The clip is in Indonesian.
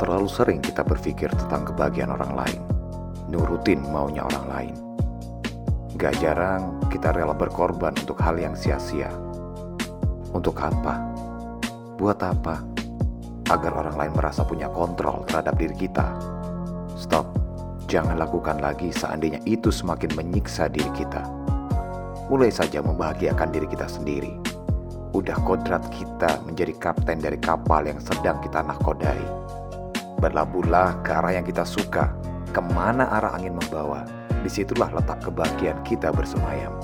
Terlalu sering kita berpikir tentang kebahagiaan orang lain, nurutin maunya orang lain. Gak jarang kita rela berkorban untuk hal yang sia-sia. Untuk apa? Buat apa? Agar orang lain merasa punya kontrol terhadap diri kita. Stop. Jangan lakukan lagi seandainya itu semakin menyiksa diri kita. Mulai saja membahagiakan diri kita sendiri. Udah kodrat kita menjadi kapten dari kapal yang sedang kita nahkodai. Berlabuhlah ke arah yang kita suka, ke mana arah angin membawa. Di situlah letak kebahagiaan kita bersemayam.